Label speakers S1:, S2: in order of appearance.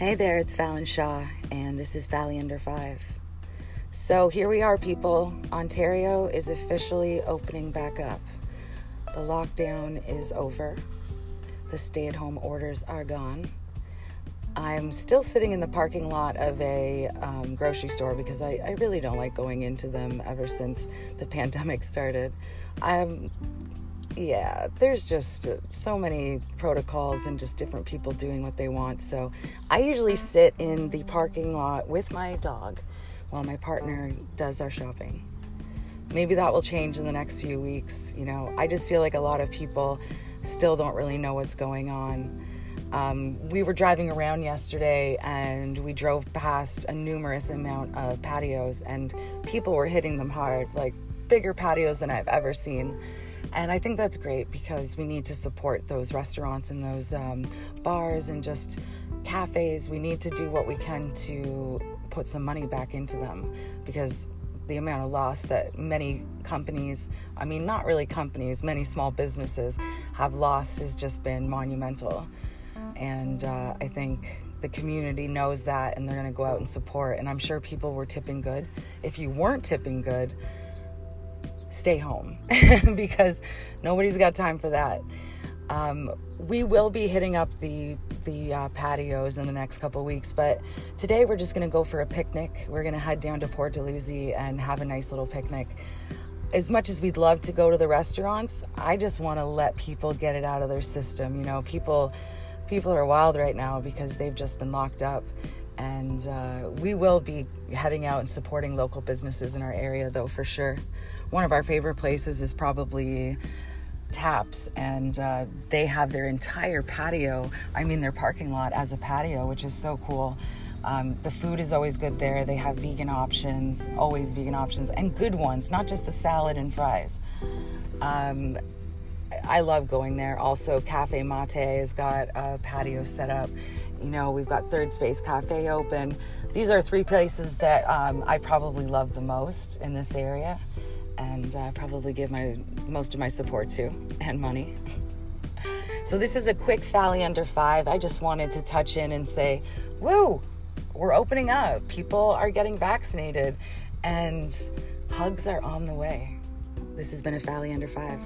S1: Hey there, it's Fallon Shaw, and this is Valley Under 5. So here we are, people. Ontario is officially opening back up. The lockdown is over, the stay at home orders are gone. I'm still sitting in the parking lot of a um, grocery store because I, I really don't like going into them ever since the pandemic started. I'm yeah, there's just uh, so many protocols and just different people doing what they want. So I usually sit in the parking lot with my dog while my partner does our shopping. Maybe that will change in the next few weeks. You know, I just feel like a lot of people still don't really know what's going on. Um, we were driving around yesterday and we drove past a numerous amount of patios, and people were hitting them hard, like bigger patios than I've ever seen. And I think that's great because we need to support those restaurants and those um, bars and just cafes. We need to do what we can to put some money back into them because the amount of loss that many companies, I mean, not really companies, many small businesses have lost has just been monumental. And uh, I think the community knows that and they're going to go out and support. And I'm sure people were tipping good. If you weren't tipping good, stay home because nobody's got time for that. Um, we will be hitting up the the uh, patios in the next couple weeks, but today we're just going to go for a picnic. We're going to head down to Port Dalhousie and have a nice little picnic. As much as we'd love to go to the restaurants, I just want to let people get it out of their system. You know, people people are wild right now because they've just been locked up and uh, we will be heading out and supporting local businesses in our area though for sure. One of our favorite places is probably taps and uh, they have their entire patio i mean their parking lot as a patio which is so cool. Um, the food is always good there. They have vegan options always vegan options and good ones not just a salad and fries. Um, I love going there. Also, Cafe Mate has got a patio set up you know, we've got Third Space Cafe open. These are three places that um, I probably love the most in this area, and I uh, probably give my most of my support to and money. so this is a quick Valley Under Five. I just wanted to touch in and say, "Woo, we're opening up. People are getting vaccinated, and hugs are on the way." This has been a Valley Under Five.